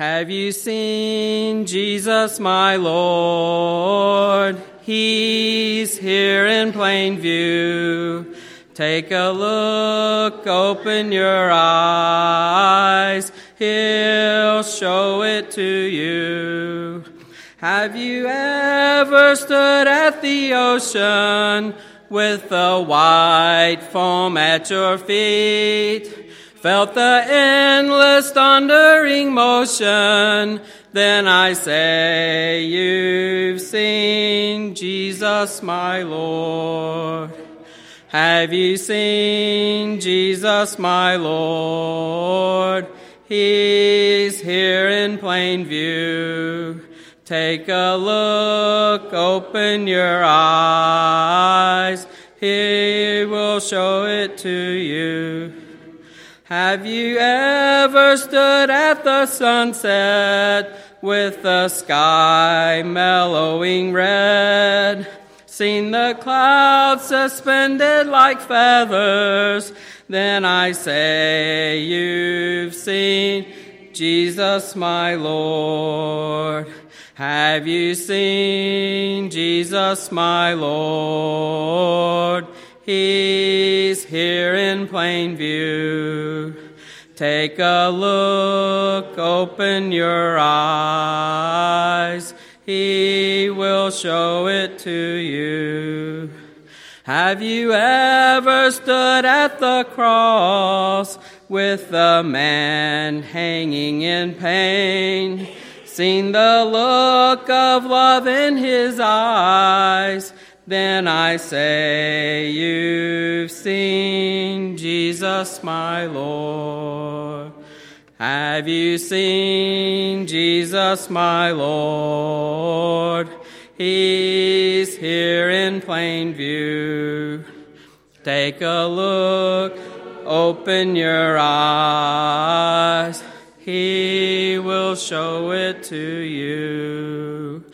Have you seen Jesus, my Lord? He's here in plain view. Take a look, open your eyes. He'll show it to you. Have you ever stood at the ocean with the white foam at your feet? Felt the endless thundering motion. Then I say, You've seen Jesus, my Lord. Have you seen Jesus, my Lord? He's here in plain view. Take a look, open your eyes. He will show it to you. Have you ever stood at the sunset with the sky mellowing red? Seen the clouds suspended like feathers? Then I say, You've seen Jesus, my Lord. Have you seen Jesus, my Lord? He's here in plain view. Take a look, open your eyes. He will show it to you. Have you ever stood at the cross with the man hanging in pain? Seen the look of love in his eyes, then I say, You've seen Jesus, my Lord. Have you seen Jesus, my Lord? He's here in plain view. Take a look, open your eyes. He will show it to you.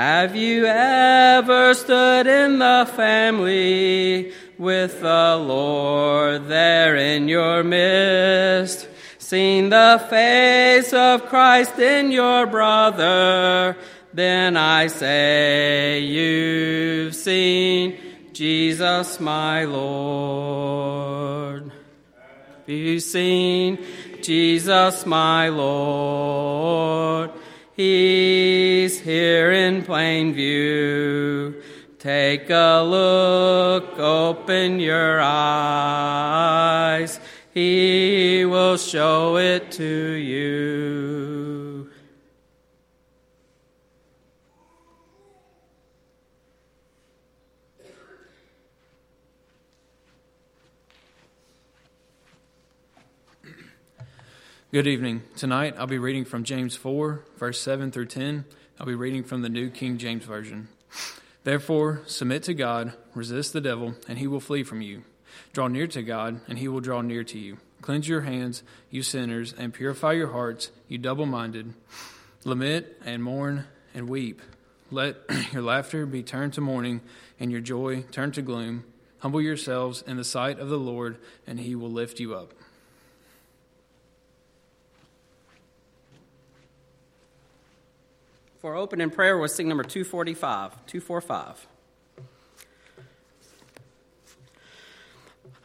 Have you ever stood in the family with the Lord there in your midst? Seen the face of Christ in your brother? Then I say, You've seen Jesus, my Lord. Have you seen Jesus, my Lord. He's here in plain view. Take a look, open your eyes. He will show it to you. Good evening. Tonight I'll be reading from James 4, verse 7 through 10. I'll be reading from the New King James Version. Therefore, submit to God, resist the devil, and he will flee from you. Draw near to God, and he will draw near to you. Cleanse your hands, you sinners, and purify your hearts, you double minded. Lament and mourn and weep. Let your laughter be turned to mourning, and your joy turned to gloom. Humble yourselves in the sight of the Lord, and he will lift you up. For open in prayer was sing number 245. 245.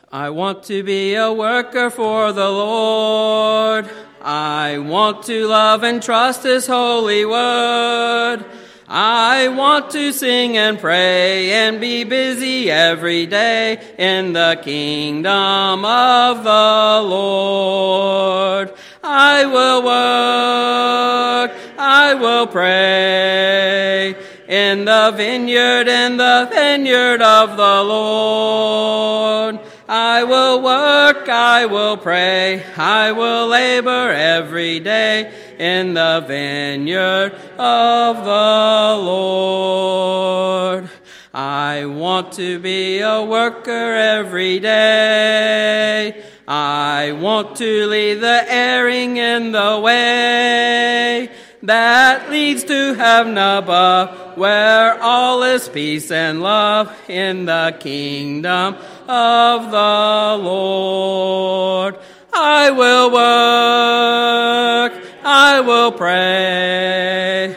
I want to be a worker for the Lord. I want to love and trust His holy word. I want to sing and pray and be busy every day in the kingdom of the Lord. I will work I will pray in the vineyard, in the vineyard of the Lord. I will work, I will pray, I will labor every day in the vineyard of the Lord. I want to be a worker every day. I want to lead the erring in the way that leads to heaven above, where all is peace and love in the kingdom of the Lord. I will work, I will pray.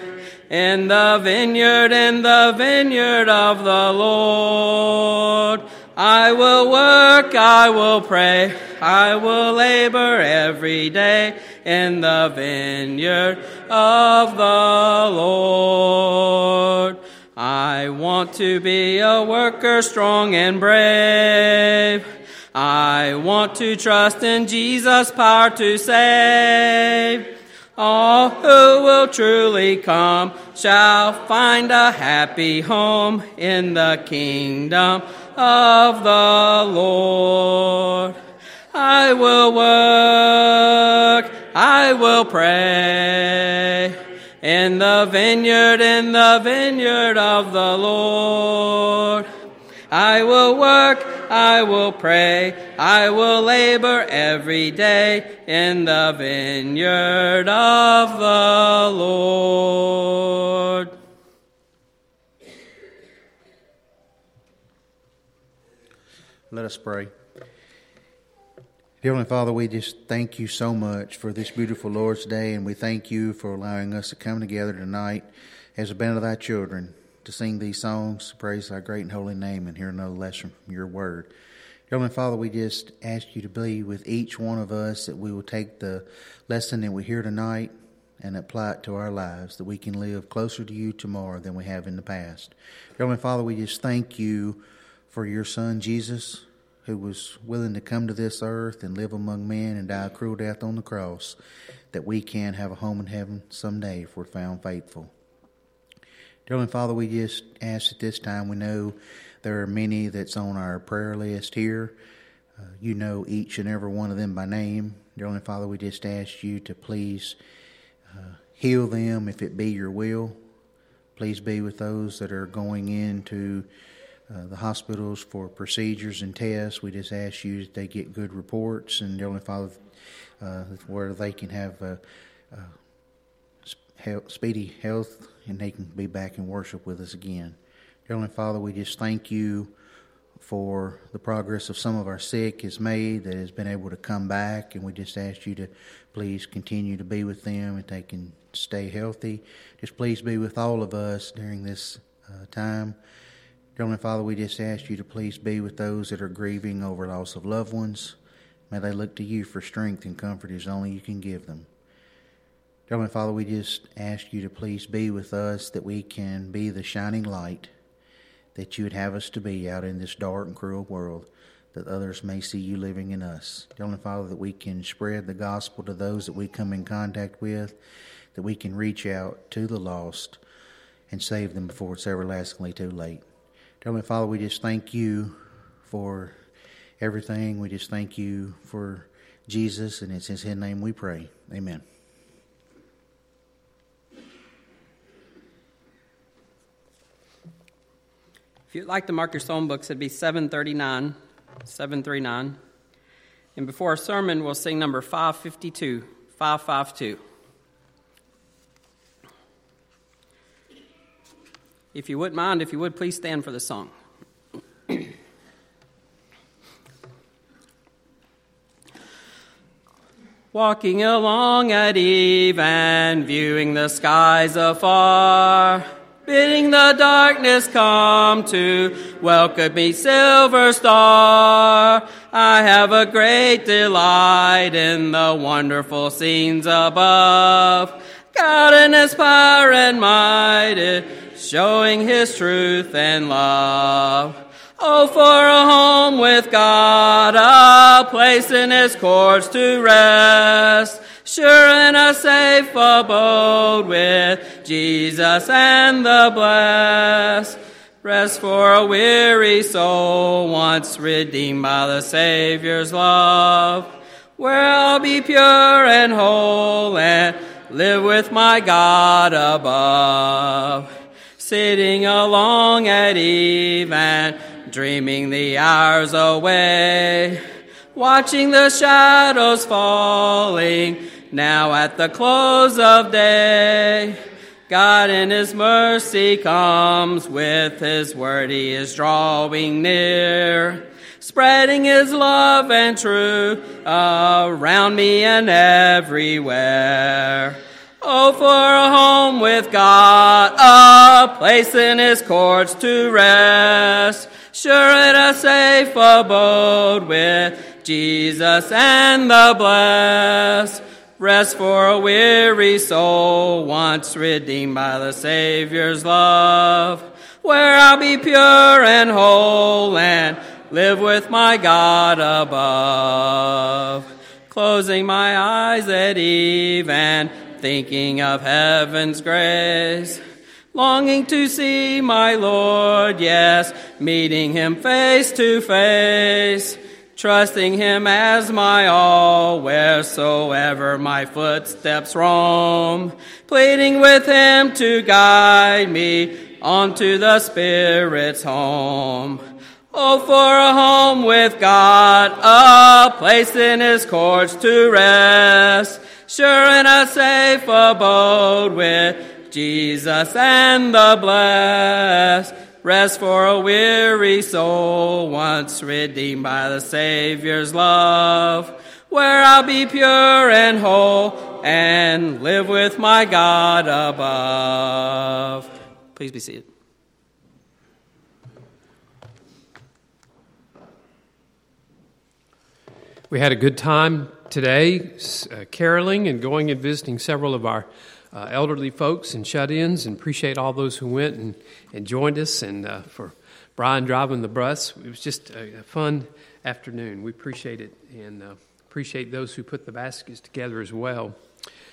In the vineyard, in the vineyard of the Lord. I will work, I will pray, I will labor every day in the vineyard of the Lord. I want to be a worker strong and brave. I want to trust in Jesus' power to save. All who will truly come shall find a happy home in the kingdom of the Lord. I will work, I will pray in the vineyard, in the vineyard of the Lord. I will work, I will pray, I will labor every day in the vineyard of the Lord. Let us pray. Dear Heavenly Father, we just thank you so much for this beautiful Lord's Day, and we thank you for allowing us to come together tonight as a band of thy children to sing these songs, to praise thy great and holy name, and hear another lesson from your word. Dear Heavenly Father, we just ask you to be with each one of us, that we will take the lesson that we hear tonight and apply it to our lives, that we can live closer to you tomorrow than we have in the past. Dear Heavenly Father, we just thank you for your Son, Jesus, who was willing to come to this earth and live among men and die a cruel death on the cross, that we can have a home in heaven someday if we're found faithful. Dear Heavenly Father, we just ask at this time, we know there are many that's on our prayer list here. Uh, you know each and every one of them by name. Dear Heavenly Father, we just ask you to please uh, heal them if it be your will. Please be with those that are going into uh, the hospitals for procedures and tests. We just ask you that they get good reports, and Heavenly Father, uh, where they can have uh, health, speedy health and they can be back in worship with us again. Heavenly Father, we just thank you for the progress of some of our sick is made that has been able to come back, and we just ask you to please continue to be with them and they can stay healthy. Just please be with all of us during this uh, time. Heavenly Father, we just ask you to please be with those that are grieving over loss of loved ones. May they look to you for strength and comfort as only you can give them. Heavenly Father, we just ask you to please be with us that we can be the shining light that you would have us to be out in this dark and cruel world, that others may see you living in us. Heavenly Father, that we can spread the gospel to those that we come in contact with, that we can reach out to the lost and save them before it's everlastingly too late. Heavenly Father, we just thank you for everything. We just thank you for Jesus, and it's in His name we pray. Amen. If you'd like to mark your psalm books, it'd be 739, 739. And before our sermon, we'll sing number 552, 552. If you wouldn't mind, if you would, please stand for the song. Walking along at eve and viewing the skies afar, bidding the darkness come to welcome me, silver star. I have a great delight in the wonderful scenes above. God in His power and might showing his truth and love. Oh, for a home with God, a place in his courts to rest, sure and a safe abode with Jesus and the blessed. Rest for a weary soul once redeemed by the Savior's love, where I'll be pure and whole and live with my God above sitting along at eve and dreaming the hours away, watching the shadows falling now at the close of day. God in His mercy comes with His word, He is drawing near. spreading his love and truth around me and everywhere. Oh, for a home with God, a place in his courts to rest. Sure it a safe abode with Jesus and the blessed. Rest for a weary soul, once redeemed by the Savior's love, where I'll be pure and whole and live with my God above. Closing my eyes at eve and thinking of heaven's grace, longing to see my Lord, yes, meeting him face to face trusting him as my all wheresoever my footsteps roam, pleading with him to guide me onto the Spirit's home. Oh, for a home with God, a place in his courts to rest, sure in a safe abode with Jesus and the blessed. Rest for a weary soul, once redeemed by the Savior's love, where I'll be pure and whole and live with my God above. Please be seated. We had a good time today, uh, caroling and going and visiting several of our uh, elderly folks and shut ins, and appreciate all those who went and, and joined us. And uh, for Brian driving the bus, it was just a, a fun afternoon. We appreciate it and uh, appreciate those who put the baskets together as well.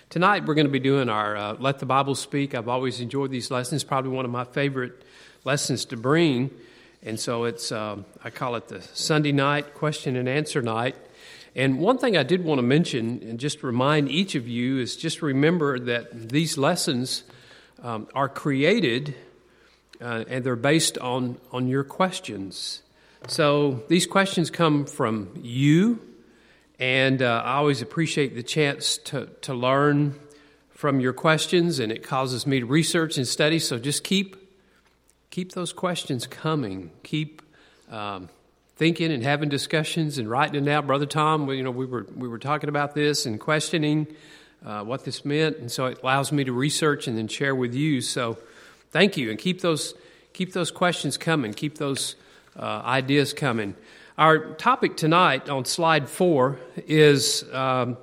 Tonight, we're going to be doing our uh, Let the Bible Speak. I've always enjoyed these lessons, probably one of my favorite lessons to bring. And so it's, um, I call it the Sunday night question and answer night. And one thing I did want to mention and just remind each of you is just remember that these lessons um, are created uh, and they're based on, on your questions. So these questions come from you, and uh, I always appreciate the chance to, to learn from your questions, and it causes me to research and study. So just keep keep those questions coming. Keep um, thinking and having discussions and writing it out. Brother Tom, you know, we were we were talking about this and questioning uh, what this meant, and so it allows me to research and then share with you. So, thank you, and keep those keep those questions coming. Keep those uh, ideas coming. Our topic tonight on slide four is um,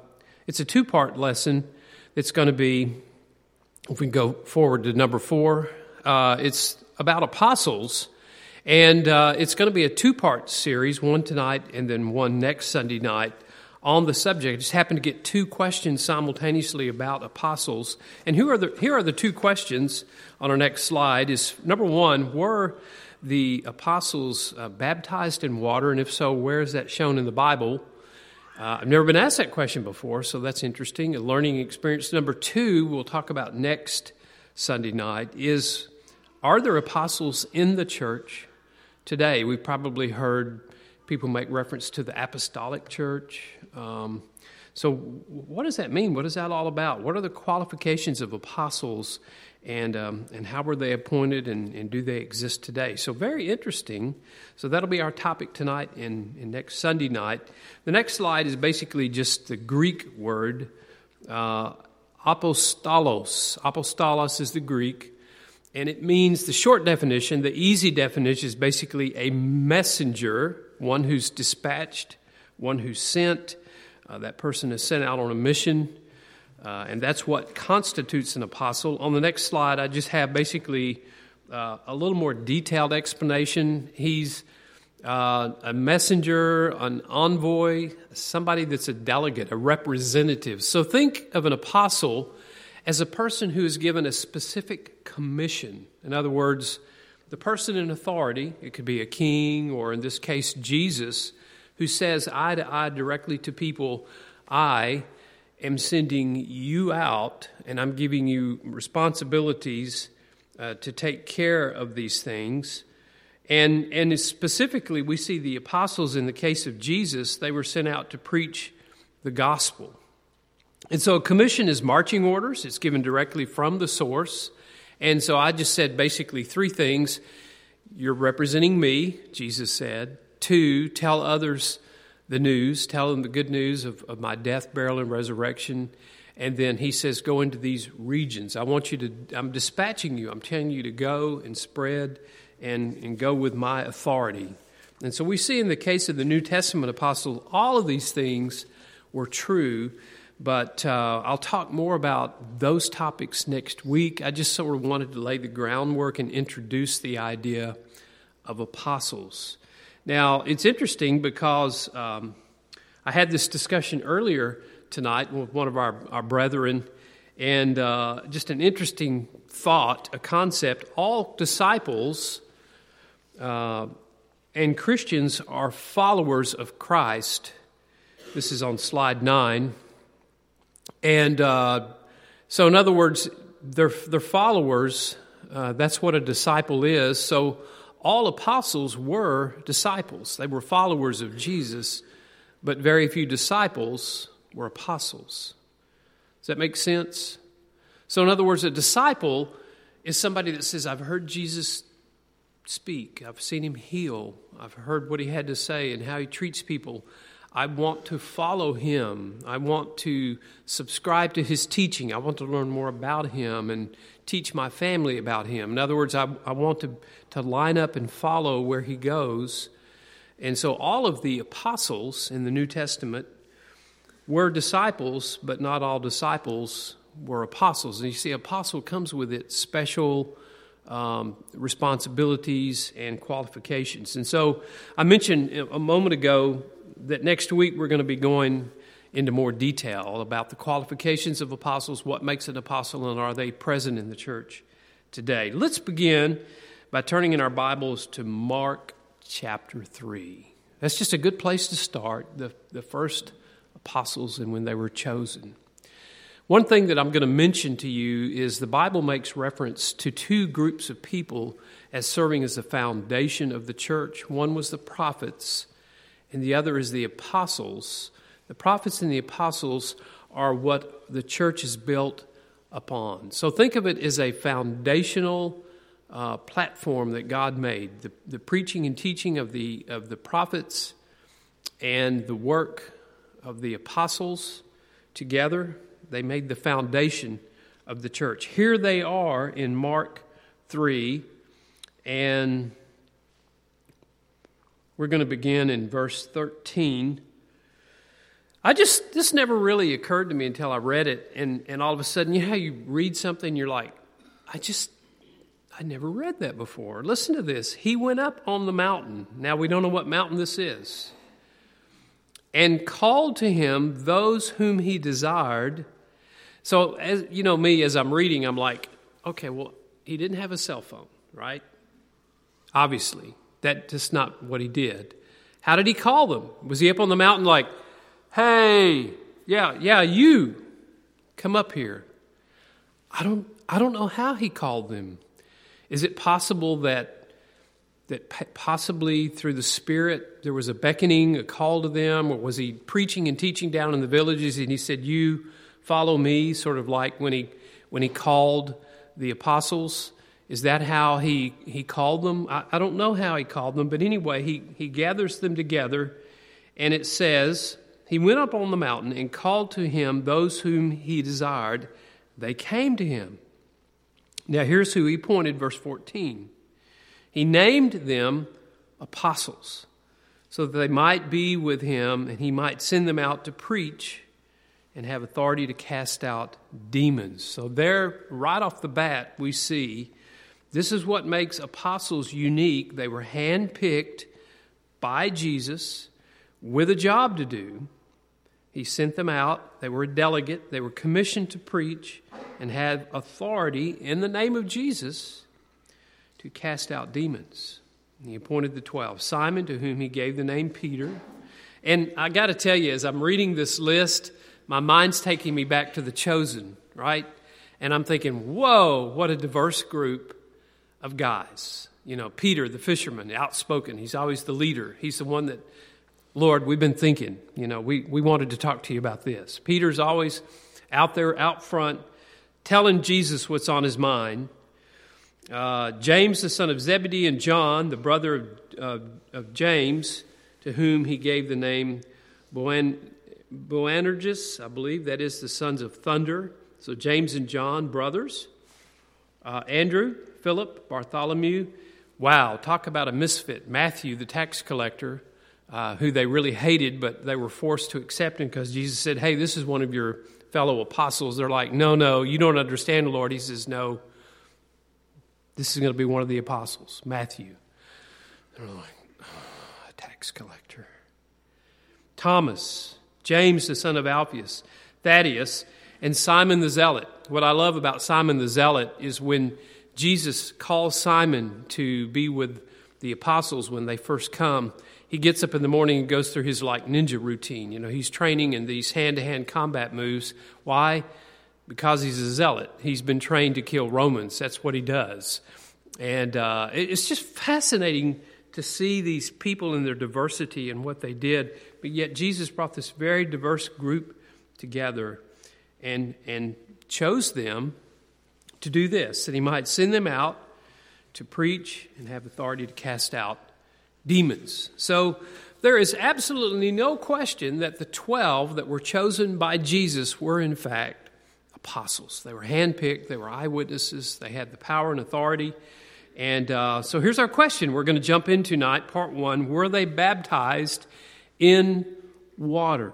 it's a two part lesson. It's going to be if we go forward to number four. Uh, it's about apostles and uh, it's going to be a two part series, one tonight and then one next Sunday night on the subject. I just happened to get two questions simultaneously about apostles. And here are the, here are the two questions on our next slide is number one, were the apostles uh, baptized in water? And if so, where is that shown in the Bible? Uh, I've never been asked that question before, so that's interesting. A learning experience. Number two, we'll talk about next Sunday night, is are there apostles in the church today. We've probably heard people make reference to the apostolic church. Um, so, what does that mean? What is that all about? What are the qualifications of apostles, and um, and how were they appointed, and, and do they exist today? So, very interesting. So that'll be our topic tonight and, and next Sunday night. The next slide is basically just the Greek word uh, apostolos. Apostolos is the Greek. And it means the short definition, the easy definition is basically a messenger, one who's dispatched, one who's sent. Uh, that person is sent out on a mission. Uh, and that's what constitutes an apostle. On the next slide, I just have basically uh, a little more detailed explanation. He's uh, a messenger, an envoy, somebody that's a delegate, a representative. So think of an apostle as a person who is given a specific commission. In other words, the person in authority, it could be a king or in this case Jesus, who says eye to eye directly to people, I am sending you out and I'm giving you responsibilities uh, to take care of these things. And, and specifically, we see the apostles in the case of Jesus, they were sent out to preach the gospel. And so a commission is marching orders, it's given directly from the source. And so I just said basically three things. You're representing me, Jesus said. two, tell others the news, tell them the good news of, of my death, burial, and resurrection. And then he says, Go into these regions. I want you to, I'm dispatching you. I'm telling you to go and spread and, and go with my authority. And so we see in the case of the New Testament apostles, all of these things were true. But uh, I'll talk more about those topics next week. I just sort of wanted to lay the groundwork and introduce the idea of apostles. Now, it's interesting because um, I had this discussion earlier tonight with one of our, our brethren, and uh, just an interesting thought, a concept. All disciples uh, and Christians are followers of Christ. This is on slide nine. And uh, so, in other words, they're, they're followers. Uh, that's what a disciple is. So, all apostles were disciples, they were followers of Jesus, but very few disciples were apostles. Does that make sense? So, in other words, a disciple is somebody that says, I've heard Jesus speak, I've seen him heal, I've heard what he had to say and how he treats people. I want to follow him. I want to subscribe to his teaching. I want to learn more about him and teach my family about him. In other words, I, I want to, to line up and follow where he goes. And so all of the apostles in the New Testament were disciples, but not all disciples were apostles. And you see, apostle comes with its special um, responsibilities and qualifications. And so I mentioned a moment ago that next week we're going to be going into more detail about the qualifications of apostles, what makes an apostle, and are they present in the church today. Let's begin by turning in our Bibles to Mark chapter 3. That's just a good place to start, the, the first apostles and when they were chosen. One thing that I'm going to mention to you is the Bible makes reference to two groups of people as serving as the foundation of the church. One was the prophets, and the other is the apostles. The prophets and the apostles are what the church is built upon. So think of it as a foundational uh, platform that God made the, the preaching and teaching of the, of the prophets and the work of the apostles together. They made the foundation of the church. Here they are in Mark 3, and we're going to begin in verse 13. I just, this never really occurred to me until I read it, and, and all of a sudden, you know how you read something, you're like, I just, I never read that before. Listen to this. He went up on the mountain. Now, we don't know what mountain this is. And called to him those whom he desired. So, as you know, me, as I'm reading, I'm like, okay, well, he didn't have a cell phone, right? Obviously. That's just not what he did. How did he call them? Was he up on the mountain like, hey, yeah, yeah, you, come up here? I don't, I don't know how he called them. Is it possible that that possibly through the Spirit there was a beckoning, a call to them, or was he preaching and teaching down in the villages and he said, You follow me, sort of like when he when he called the apostles? Is that how he, he called them? I, I don't know how he called them, but anyway, he, he gathers them together, and it says, He went up on the mountain and called to him those whom he desired. They came to him. Now, here's who he pointed, verse 14. He named them apostles so that they might be with him and he might send them out to preach and have authority to cast out demons. So, there, right off the bat, we see this is what makes apostles unique. They were handpicked by Jesus with a job to do. He sent them out. They were a delegate. They were commissioned to preach and had authority in the name of Jesus to cast out demons. He appointed the 12. Simon, to whom he gave the name Peter. And I got to tell you, as I'm reading this list, my mind's taking me back to the chosen, right? And I'm thinking, whoa, what a diverse group of guys. You know, Peter, the fisherman, outspoken. He's always the leader. He's the one that, Lord, we've been thinking. You know, we, we wanted to talk to you about this. Peter's always out there, out front, telling Jesus what's on his mind. Uh, James, the son of Zebedee, and John, the brother of, uh, of James, to whom he gave the name Boan, Boanerges, I believe that is the sons of thunder. So James and John, brothers. Uh, Andrew, Philip, Bartholomew. Wow, talk about a misfit. Matthew, the tax collector, uh, who they really hated, but they were forced to accept him because Jesus said, Hey, this is one of your fellow apostles. They're like, No, no, you don't understand, Lord. He says, No, this is going to be one of the apostles, Matthew. They're like, oh, a tax collector. Thomas, James, the son of Alphaeus, Thaddeus, and Simon the Zealot. What I love about Simon the Zealot is when Jesus calls Simon to be with the apostles when they first come, he gets up in the morning and goes through his like ninja routine. You know, he's training in these hand to hand combat moves. Why? Because he's a zealot. He's been trained to kill Romans. That's what he does. And uh, it's just fascinating to see these people in their diversity and what they did. But yet, Jesus brought this very diverse group together and, and chose them to do this, that he might send them out to preach and have authority to cast out demons. So there is absolutely no question that the 12 that were chosen by Jesus were, in fact, apostles. They were handpicked, they were eyewitnesses, they had the power and authority. And uh, so here's our question we're going to jump into tonight, part one. Were they baptized in water?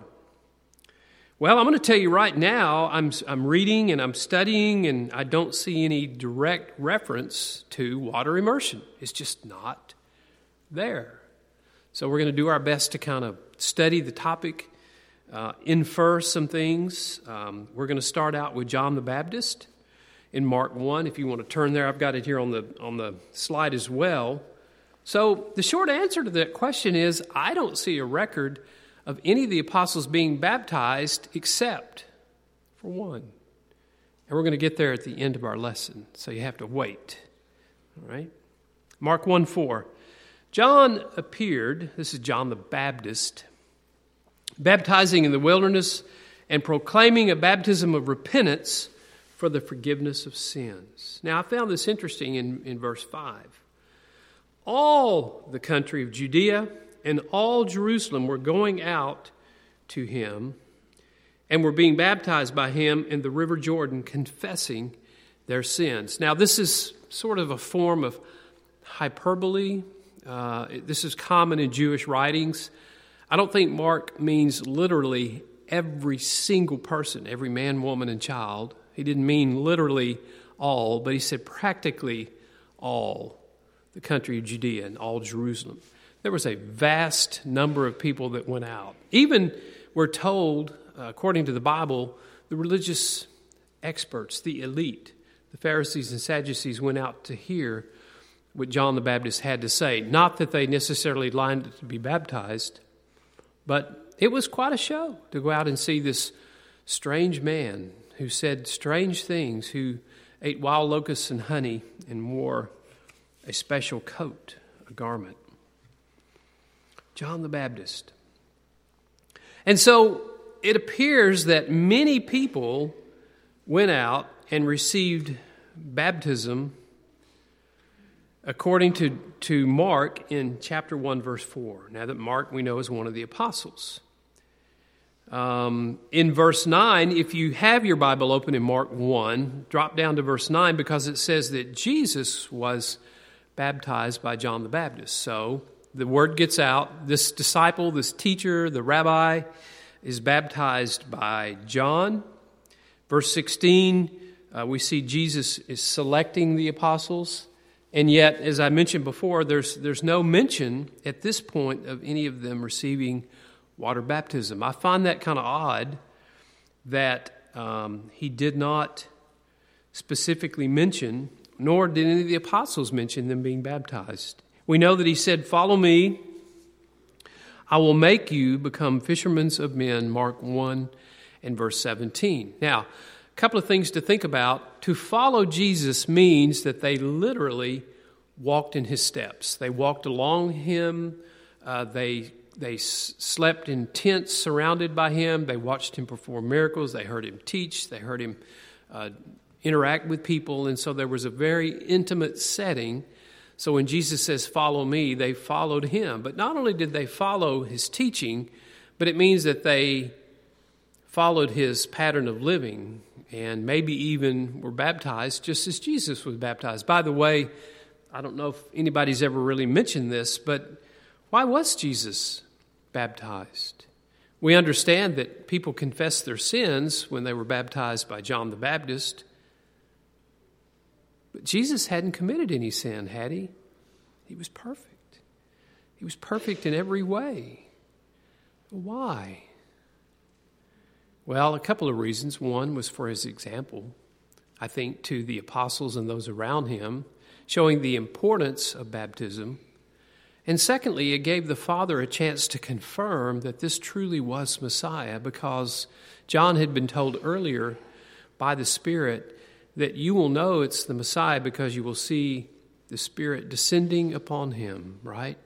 Well, I'm going to tell you right now, I'm, I'm reading and I'm studying, and I don't see any direct reference to water immersion. It's just not there. So we're going to do our best to kind of study the topic, uh, infer some things. Um, we're going to start out with John the Baptist in Mark 1. If you want to turn there, I've got it here on the, on the slide as well. So the short answer to that question is I don't see a record of any of the apostles being baptized except for one. And we're going to get there at the end of our lesson, so you have to wait. All right? Mark 1 4. John appeared, this is John the Baptist, baptizing in the wilderness and proclaiming a baptism of repentance for the forgiveness of sins. Now, I found this interesting in, in verse 5. All the country of Judea and all Jerusalem were going out to him and were being baptized by him in the river Jordan, confessing their sins. Now, this is sort of a form of hyperbole. Uh, this is common in Jewish writings. I don't think Mark means literally every single person, every man, woman, and child. He didn't mean literally all, but he said practically all the country of Judea and all Jerusalem. There was a vast number of people that went out. Even, we're told, uh, according to the Bible, the religious experts, the elite, the Pharisees and Sadducees went out to hear what John the Baptist had to say. Not that they necessarily lined up to be baptized, but it was quite a show to go out and see this strange man who said strange things, who ate wild locusts and honey, and wore a special coat, a garment. John the Baptist. And so it appears that many people went out and received baptism according to, to Mark in chapter 1, verse 4. Now, that Mark we know is one of the apostles. Um, in verse 9, if you have your Bible open in Mark 1, drop down to verse 9 because it says that Jesus was baptized by John the Baptist. So the word gets out. This disciple, this teacher, the rabbi, is baptized by John. Verse 16, uh, we see Jesus is selecting the apostles. And yet, as I mentioned before, there's, there's no mention at this point of any of them receiving water baptism. I find that kind of odd that um, he did not specifically mention, nor did any of the apostles mention them being baptized. We know that he said, Follow me, I will make you become fishermen of men, Mark 1 and verse 17. Now, a couple of things to think about. To follow Jesus means that they literally walked in his steps, they walked along him, uh, they they slept in tents surrounded by him. They watched him perform miracles. They heard him teach. They heard him uh, interact with people. And so there was a very intimate setting So when Jesus says, Follow me, they followed him. But not only did they follow his teaching, but it means that they followed his pattern of living and maybe even were baptized just as Jesus was baptized. By the way, I don't know if anybody's ever really mentioned this, but why was Jesus baptized? We understand that people confessed their sins when they were baptized by John the Baptist. But Jesus hadn't committed any sin, had he? He was perfect. He was perfect in every way. Why? Well, a couple of reasons. One was for his example, I think, to the apostles and those around him, showing the importance of baptism. And secondly, it gave the Father a chance to confirm that this truly was Messiah because John had been told earlier by the Spirit that you will know it's the Messiah because you will see the Spirit descending upon him, right?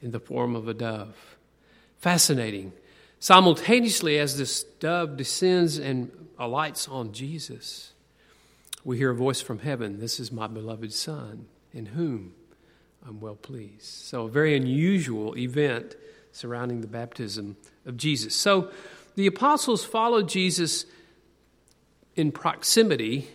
In the form of a dove. Fascinating. Simultaneously, as this dove descends and alights on Jesus, we hear a voice from heaven This is my beloved Son, in whom I'm well pleased. So, a very unusual event surrounding the baptism of Jesus. So, the apostles followed Jesus in proximity,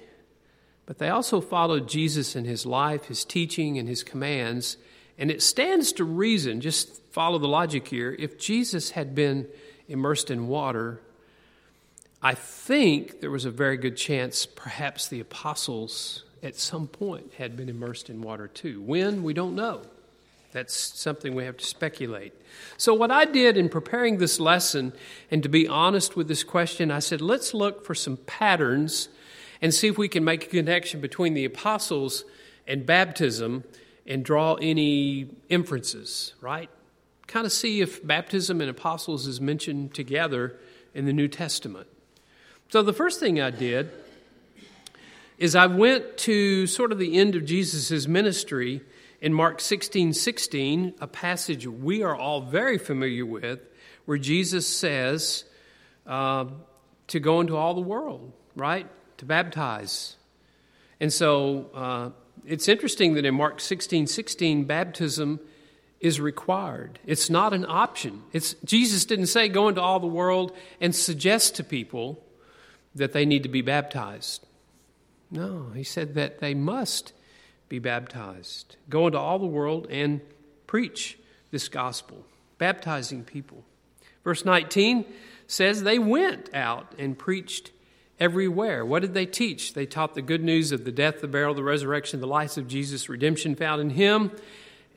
but they also followed Jesus in his life, his teaching, and his commands. And it stands to reason, just follow the logic here, if Jesus had been immersed in water, I think there was a very good chance perhaps the apostles at some point had been immersed in water too. When, we don't know. That's something we have to speculate. So, what I did in preparing this lesson, and to be honest with this question, I said, let's look for some patterns and see if we can make a connection between the apostles and baptism and draw any inferences, right? Kind of see if baptism and apostles is mentioned together in the New Testament. So, the first thing I did is I went to sort of the end of Jesus' ministry in Mark 16 16, a passage we are all very familiar with, where Jesus says uh, to go into all the world, right? To baptize. And so uh, it's interesting that in Mark 16 16, baptism is required. It's not an option. It's, Jesus didn't say go into all the world and suggest to people that they need to be baptized. No, he said that they must be baptized. Go into all the world and preach this gospel, baptizing people. Verse 19 says they went out and preached everywhere. What did they teach? They taught the good news of the death, the burial, the resurrection, the life of Jesus, redemption found in him.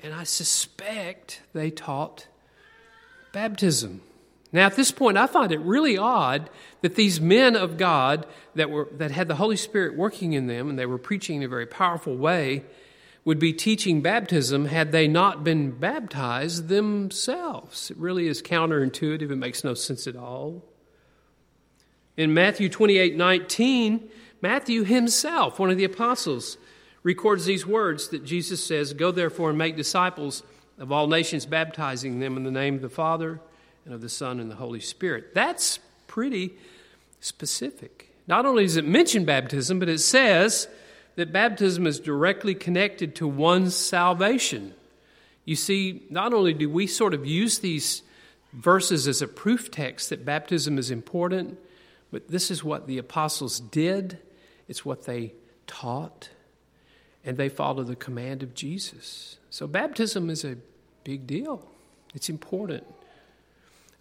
And I suspect they taught baptism. Now, at this point, I find it really odd that these men of God that, were, that had the Holy Spirit working in them and they were preaching in a very powerful way would be teaching baptism had they not been baptized themselves. It really is counterintuitive. It makes no sense at all. In Matthew 28 19, Matthew himself, one of the apostles, records these words that Jesus says Go therefore and make disciples of all nations, baptizing them in the name of the Father and of the Son and the Holy Spirit. That's pretty specific. Not only does it mention baptism, but it says that baptism is directly connected to one's salvation. You see, not only do we sort of use these verses as a proof text that baptism is important, but this is what the apostles did, it's what they taught, and they follow the command of Jesus. So, baptism is a big deal, it's important.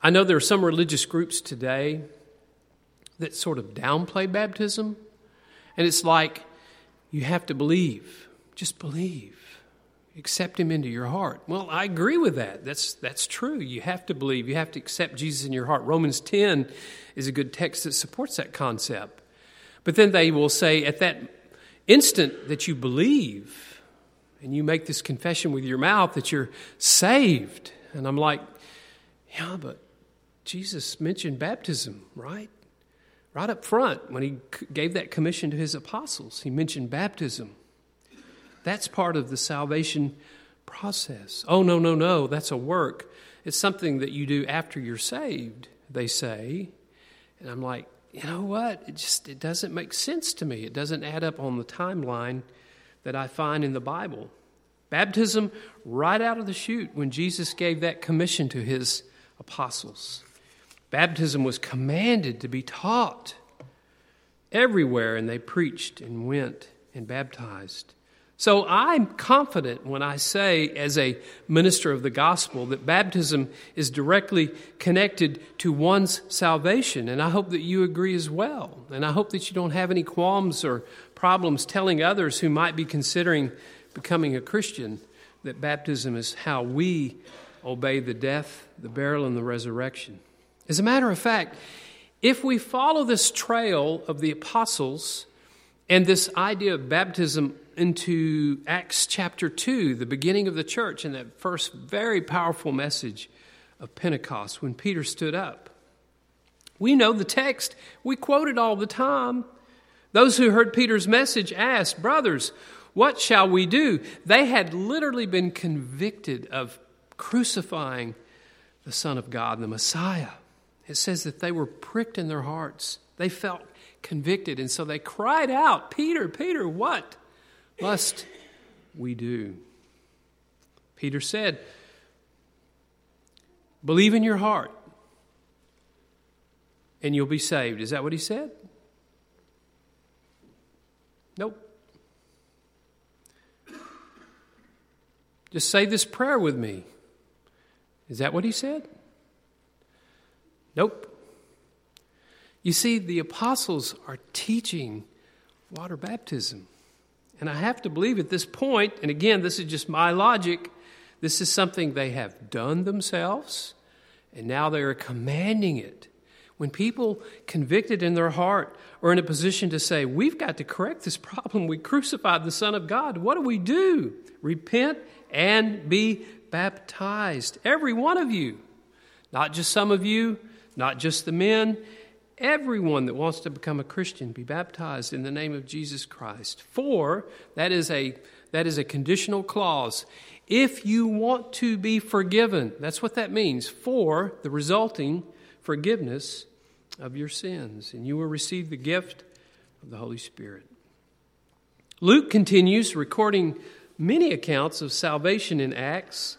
I know there are some religious groups today that sort of downplay baptism, and it's like you have to believe, just believe. Accept him into your heart. Well, I agree with that. That's, that's true. You have to believe. You have to accept Jesus in your heart. Romans 10 is a good text that supports that concept. But then they will say, at that instant that you believe and you make this confession with your mouth that you're saved. And I'm like, yeah, but Jesus mentioned baptism, right? Right up front when he gave that commission to his apostles, he mentioned baptism. That's part of the salvation process. Oh, no, no, no, that's a work. It's something that you do after you're saved, they say. And I'm like, you know what? It just it doesn't make sense to me. It doesn't add up on the timeline that I find in the Bible. Baptism right out of the chute when Jesus gave that commission to his apostles. Baptism was commanded to be taught everywhere, and they preached and went and baptized. So I'm confident when I say, as a minister of the gospel, that baptism is directly connected to one's salvation. And I hope that you agree as well. And I hope that you don't have any qualms or problems telling others who might be considering becoming a Christian that baptism is how we obey the death, the burial, and the resurrection. As a matter of fact, if we follow this trail of the apostles and this idea of baptism into Acts chapter 2, the beginning of the church, and that first very powerful message of Pentecost when Peter stood up. We know the text, we quote it all the time. Those who heard Peter's message asked, Brothers, what shall we do? They had literally been convicted of crucifying the Son of God, the Messiah. It says that they were pricked in their hearts. They felt convicted, and so they cried out, Peter, Peter, what must we do? Peter said, Believe in your heart and you'll be saved. Is that what he said? Nope. Just say this prayer with me. Is that what he said? Nope. You see, the apostles are teaching water baptism. And I have to believe at this point, and again, this is just my logic, this is something they have done themselves, and now they are commanding it. When people convicted in their heart are in a position to say, We've got to correct this problem. We crucified the Son of God. What do we do? Repent and be baptized. Every one of you. Not just some of you, not just the men, everyone that wants to become a Christian be baptized in the name of Jesus Christ. For that is a that is a conditional clause. If you want to be forgiven, that's what that means. For the resulting forgiveness of your sins, and you will receive the gift of the Holy Spirit. Luke continues recording many accounts of salvation in Acts.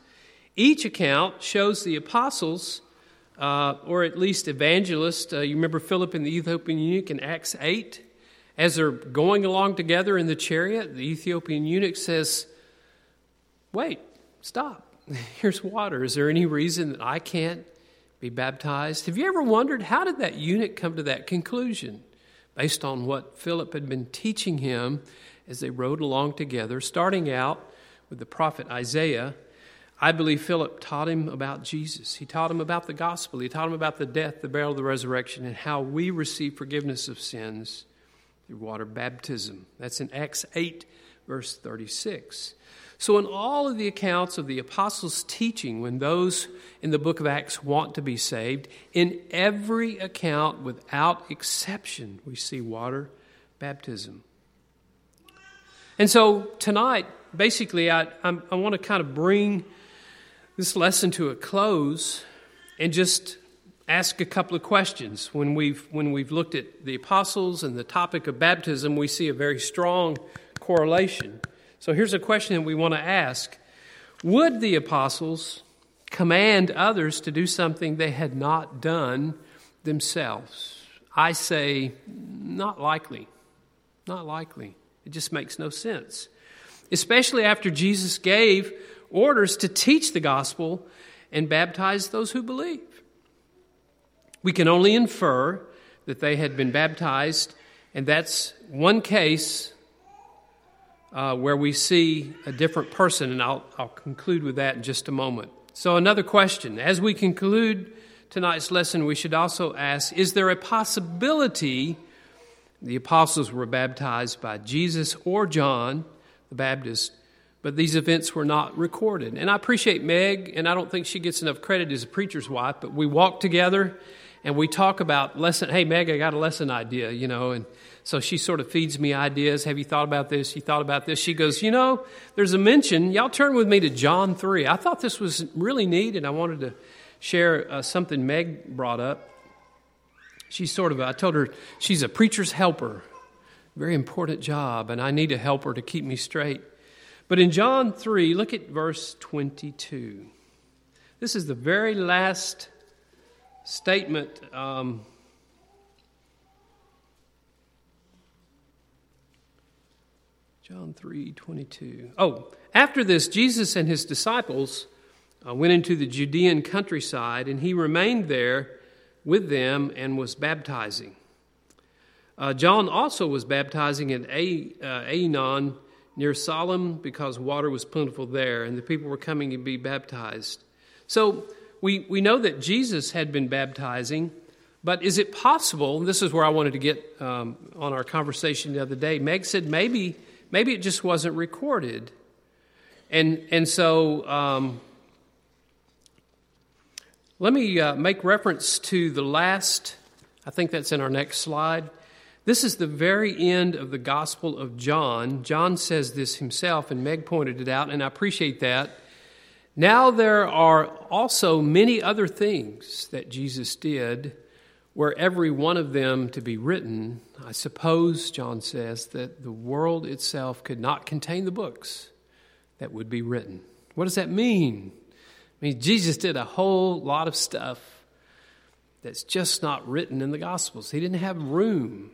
Each account shows the apostles uh, or at least evangelist. Uh, you remember Philip and the Ethiopian eunuch in Acts 8? As they're going along together in the chariot, the Ethiopian eunuch says, Wait, stop. Here's water. Is there any reason that I can't be baptized? Have you ever wondered how did that eunuch come to that conclusion? Based on what Philip had been teaching him as they rode along together, starting out with the prophet Isaiah I believe Philip taught him about Jesus. He taught him about the gospel. He taught him about the death, the burial, the resurrection, and how we receive forgiveness of sins through water baptism. That's in Acts 8, verse 36. So, in all of the accounts of the apostles' teaching, when those in the book of Acts want to be saved, in every account, without exception, we see water baptism. And so, tonight, basically, I, I want to kind of bring this lesson to a close and just ask a couple of questions. When we've, when we've looked at the apostles and the topic of baptism, we see a very strong correlation. So here's a question that we want to ask Would the apostles command others to do something they had not done themselves? I say, not likely. Not likely. It just makes no sense. Especially after Jesus gave orders to teach the gospel and baptize those who believe. We can only infer that they had been baptized, and that's one case uh, where we see a different person, and I'll, I'll conclude with that in just a moment. So, another question. As we conclude tonight's lesson, we should also ask Is there a possibility the apostles were baptized by Jesus or John the Baptist but these events were not recorded. And I appreciate Meg, and I don't think she gets enough credit as a preacher's wife, but we walk together and we talk about lesson. Hey, Meg, I got a lesson idea, you know, and so she sort of feeds me ideas. Have you thought about this? You thought about this? She goes, you know, there's a mention. Y'all turn with me to John 3. I thought this was really neat, and I wanted to share uh, something Meg brought up. She's sort of, I told her she's a preacher's helper, very important job, and I need a helper to keep me straight. But in John 3, look at verse 22. This is the very last statement. Um, John 3 22. Oh, after this, Jesus and his disciples uh, went into the Judean countryside, and he remained there with them and was baptizing. Uh, John also was baptizing at uh, Aenon near Salim because water was plentiful there, and the people were coming to be baptized. So we, we know that Jesus had been baptizing, but is it possible? This is where I wanted to get um, on our conversation the other day. Meg said maybe maybe it just wasn't recorded, and and so um, let me uh, make reference to the last. I think that's in our next slide. This is the very end of the Gospel of John. John says this himself, and Meg pointed it out, and I appreciate that. Now there are also many other things that Jesus did, were every one of them to be written. I suppose, John says, that the world itself could not contain the books that would be written. What does that mean? I mean, Jesus did a whole lot of stuff that's just not written in the Gospels. He didn't have room.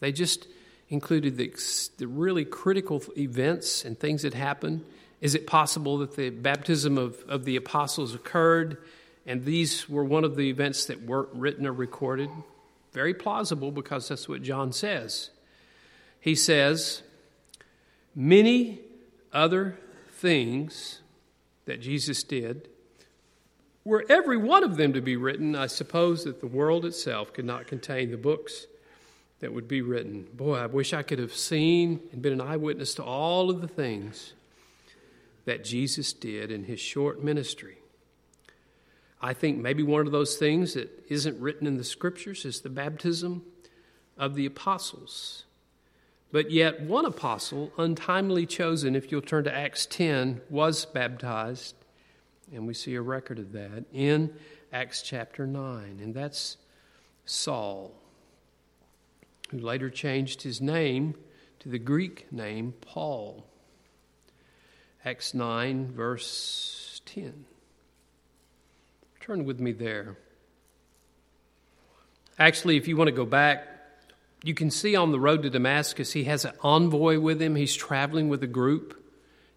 They just included the, the really critical events and things that happened is it possible that the baptism of, of the apostles occurred and these were one of the events that weren't written or recorded? Very plausible because that's what John says. He says, Many other things that Jesus did, were every one of them to be written, I suppose that the world itself could not contain the books that would be written. Boy, I wish I could have seen and been an eyewitness to all of the things that Jesus did in his short ministry. I think maybe one of those things that isn't written in the scriptures is the baptism of the apostles. But yet, one apostle, untimely chosen, if you'll turn to Acts 10, was baptized. And we see a record of that in Acts chapter 9. And that's Saul, who later changed his name to the Greek name Paul. Acts 9, verse 10. Turn with me there. Actually, if you want to go back, you can see on the road to Damascus, he has an envoy with him. He's traveling with a group,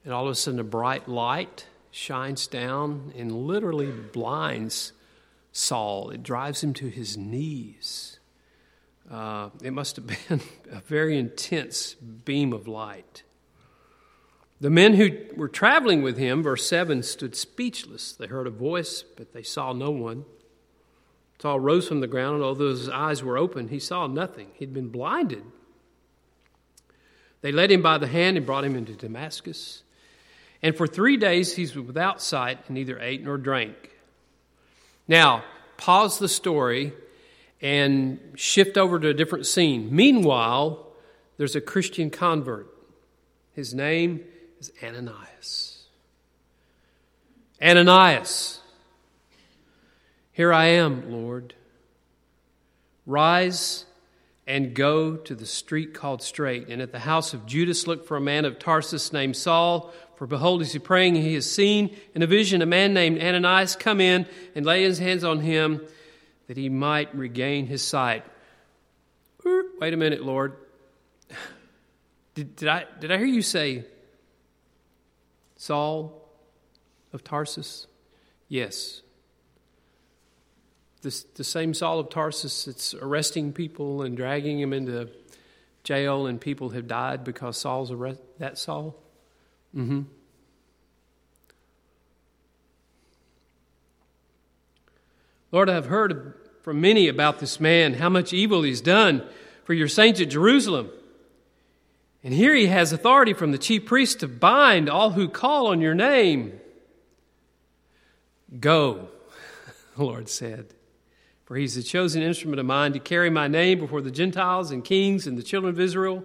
and all of a sudden, a bright light shines down and literally blinds Saul. It drives him to his knees. Uh, it must have been a very intense beam of light. The men who were traveling with him, verse 7, stood speechless. They heard a voice, but they saw no one. Saul rose from the ground, and although his eyes were open, he saw nothing. He'd been blinded. They led him by the hand and brought him into Damascus. And for three days he was without sight and neither ate nor drank. Now, pause the story and shift over to a different scene. Meanwhile, there's a Christian convert. His name is Ananias. Ananias, here I am, Lord. Rise and go to the street called Straight, and at the house of Judas look for a man of Tarsus named Saul. For behold, as he praying, he has seen in a vision a man named Ananias come in and lay his hands on him that he might regain his sight. Wait a minute, Lord. Did, did, I, did I hear you say Saul of Tarsus? Yes. This, the same Saul of Tarsus that's arresting people and dragging them into jail, and people have died because Saul's arrest, that Saul? Mm hmm. Lord, I've heard from many about this man, how much evil he's done for your saints at Jerusalem. And here he has authority from the chief priest to bind all who call on your name. Go, the Lord said, for he's the chosen instrument of mine to carry my name before the Gentiles and kings and the children of Israel.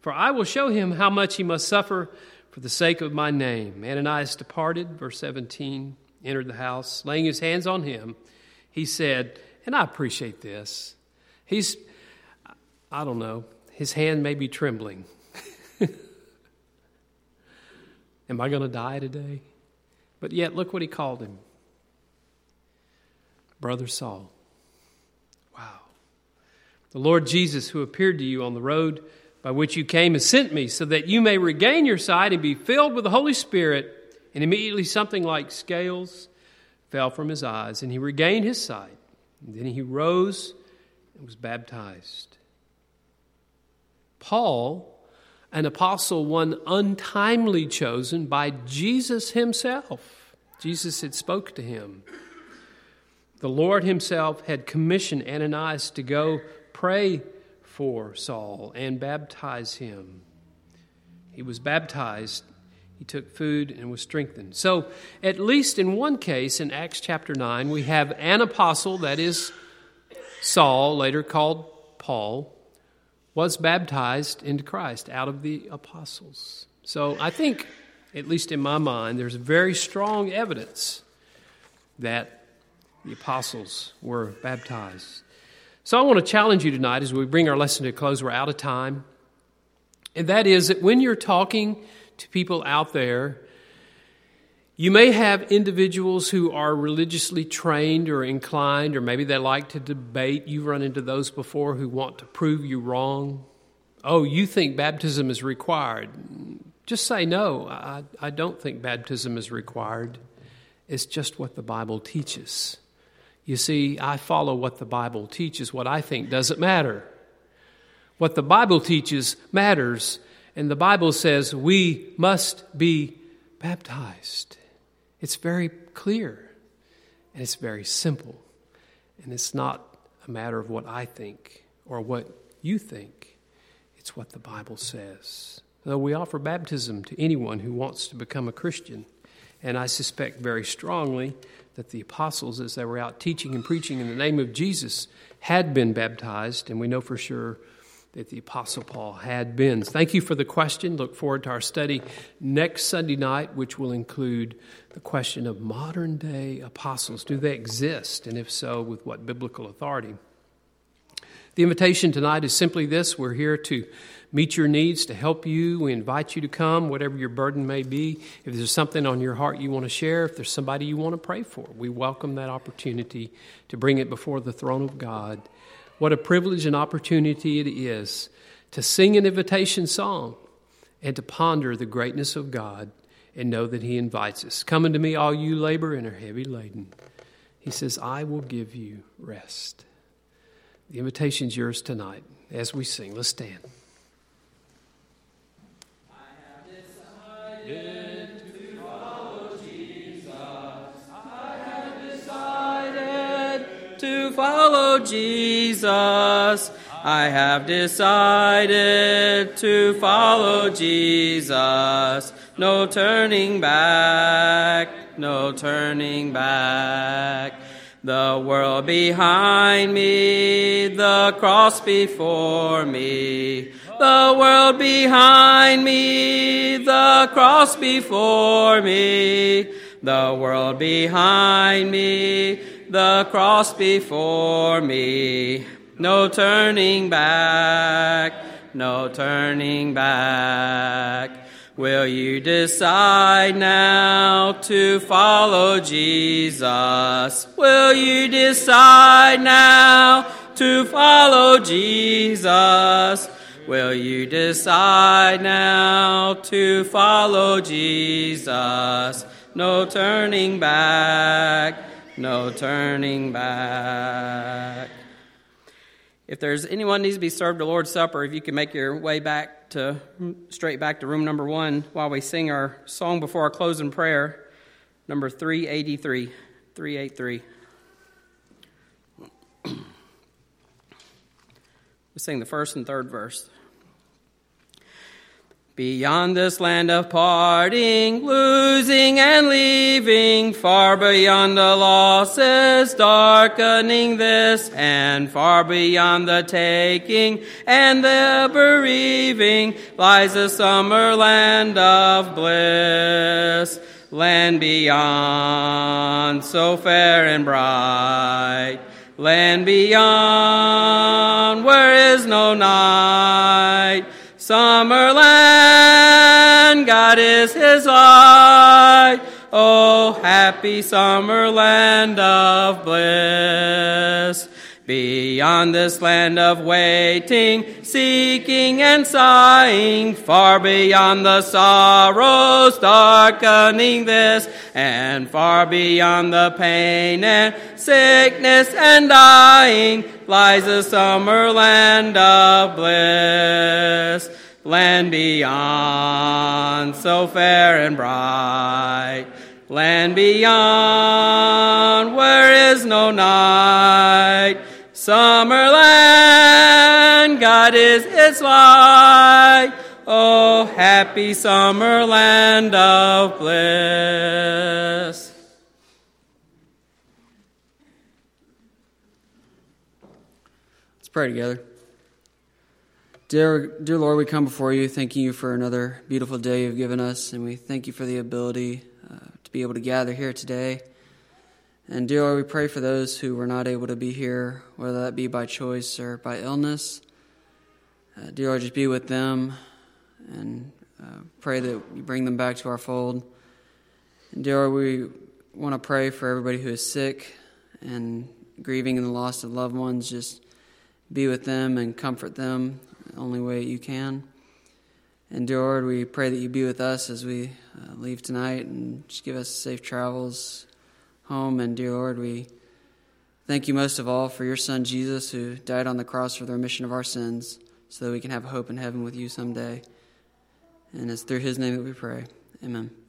For I will show him how much he must suffer for the sake of my name. Ananias departed, verse 17, entered the house, laying his hands on him. He said, and I appreciate this. He's, I don't know, his hand may be trembling. Am I going to die today? But yet, look what he called him Brother Saul. Wow. The Lord Jesus, who appeared to you on the road by which you came, has sent me so that you may regain your sight and be filled with the Holy Spirit. And immediately something like scales fell from his eyes, and he regained his sight. And then he rose and was baptized. Paul, an apostle, one untimely chosen by Jesus himself. Jesus had spoke to him. The Lord himself had commissioned Ananias to go pray for Saul and baptize him. He was baptized, he took food and was strengthened. So, at least in one case in Acts chapter 9, we have an apostle, that is Saul, later called Paul, was baptized into Christ out of the apostles. So I think, at least in my mind, there's very strong evidence that the apostles were baptized. So I want to challenge you tonight as we bring our lesson to a close. We're out of time. And that is that when you're talking to people out there you may have individuals who are religiously trained or inclined, or maybe they like to debate. You've run into those before who want to prove you wrong. Oh, you think baptism is required. Just say, no, I, I don't think baptism is required. It's just what the Bible teaches. You see, I follow what the Bible teaches. What I think doesn't matter. What the Bible teaches matters. And the Bible says we must be baptized. It's very clear and it's very simple. And it's not a matter of what I think or what you think, it's what the Bible says. Though we offer baptism to anyone who wants to become a Christian, and I suspect very strongly that the apostles, as they were out teaching and preaching in the name of Jesus, had been baptized, and we know for sure that the Apostle Paul had been. Thank you for the question. Look forward to our study next Sunday night, which will include the question of modern day apostles. Do they exist? And if so, with what biblical authority? The invitation tonight is simply this we're here to meet your needs, to help you. We invite you to come, whatever your burden may be. If there's something on your heart you want to share, if there's somebody you want to pray for, we welcome that opportunity to bring it before the throne of God what a privilege and opportunity it is to sing an invitation song and to ponder the greatness of God and know that He invites us. Come unto me, all you labor and are heavy laden. He says, I will give you rest. The invitation's yours tonight as we sing. Let's stand. To follow Jesus. I have decided to follow Jesus. No turning back, no turning back. The world behind me, the cross before me. The world behind me, the cross before me. The world behind me, the cross before me. No turning back, no turning back. Will you decide now to follow Jesus? Will you decide now to follow Jesus? Will you decide now to follow Jesus? No turning back no turning back. If there's anyone needs to be served the Lord's Supper, if you can make your way back to straight back to room number one while we sing our song before our closing prayer, number 383. 383. we sing the first and third verse. Beyond this land of parting, losing and leaving, far beyond the losses darkening this, and far beyond the taking and the bereaving, lies a summer land of bliss. Land beyond, so fair and bright. Land beyond, where is no night Summerland, God is his eye. Oh, happy Summerland of bliss. Beyond this land of waiting, seeking and sighing, far beyond the sorrows darkening this, and far beyond the pain and sickness and dying, lies the summer land of bliss. Land beyond, so fair and bright. Land beyond, where is no night. Summerland, God is its light. Oh, happy Summerland of bliss. Let's pray together. Dear, dear Lord, we come before you, thanking you for another beautiful day you've given us, and we thank you for the ability uh, to be able to gather here today. And dear Lord, we pray for those who were not able to be here, whether that be by choice or by illness. Uh, dear Lord, just be with them and uh, pray that you bring them back to our fold. And dear Lord, we want to pray for everybody who is sick and grieving in the loss of loved ones. Just be with them and comfort them the only way you can. And dear Lord, we pray that you be with us as we uh, leave tonight and just give us safe travels home. And dear Lord, we thank you most of all for your Son Jesus, who died on the cross for the remission of our sins, so that we can have hope in heaven with you someday. And it's through his name that we pray. Amen.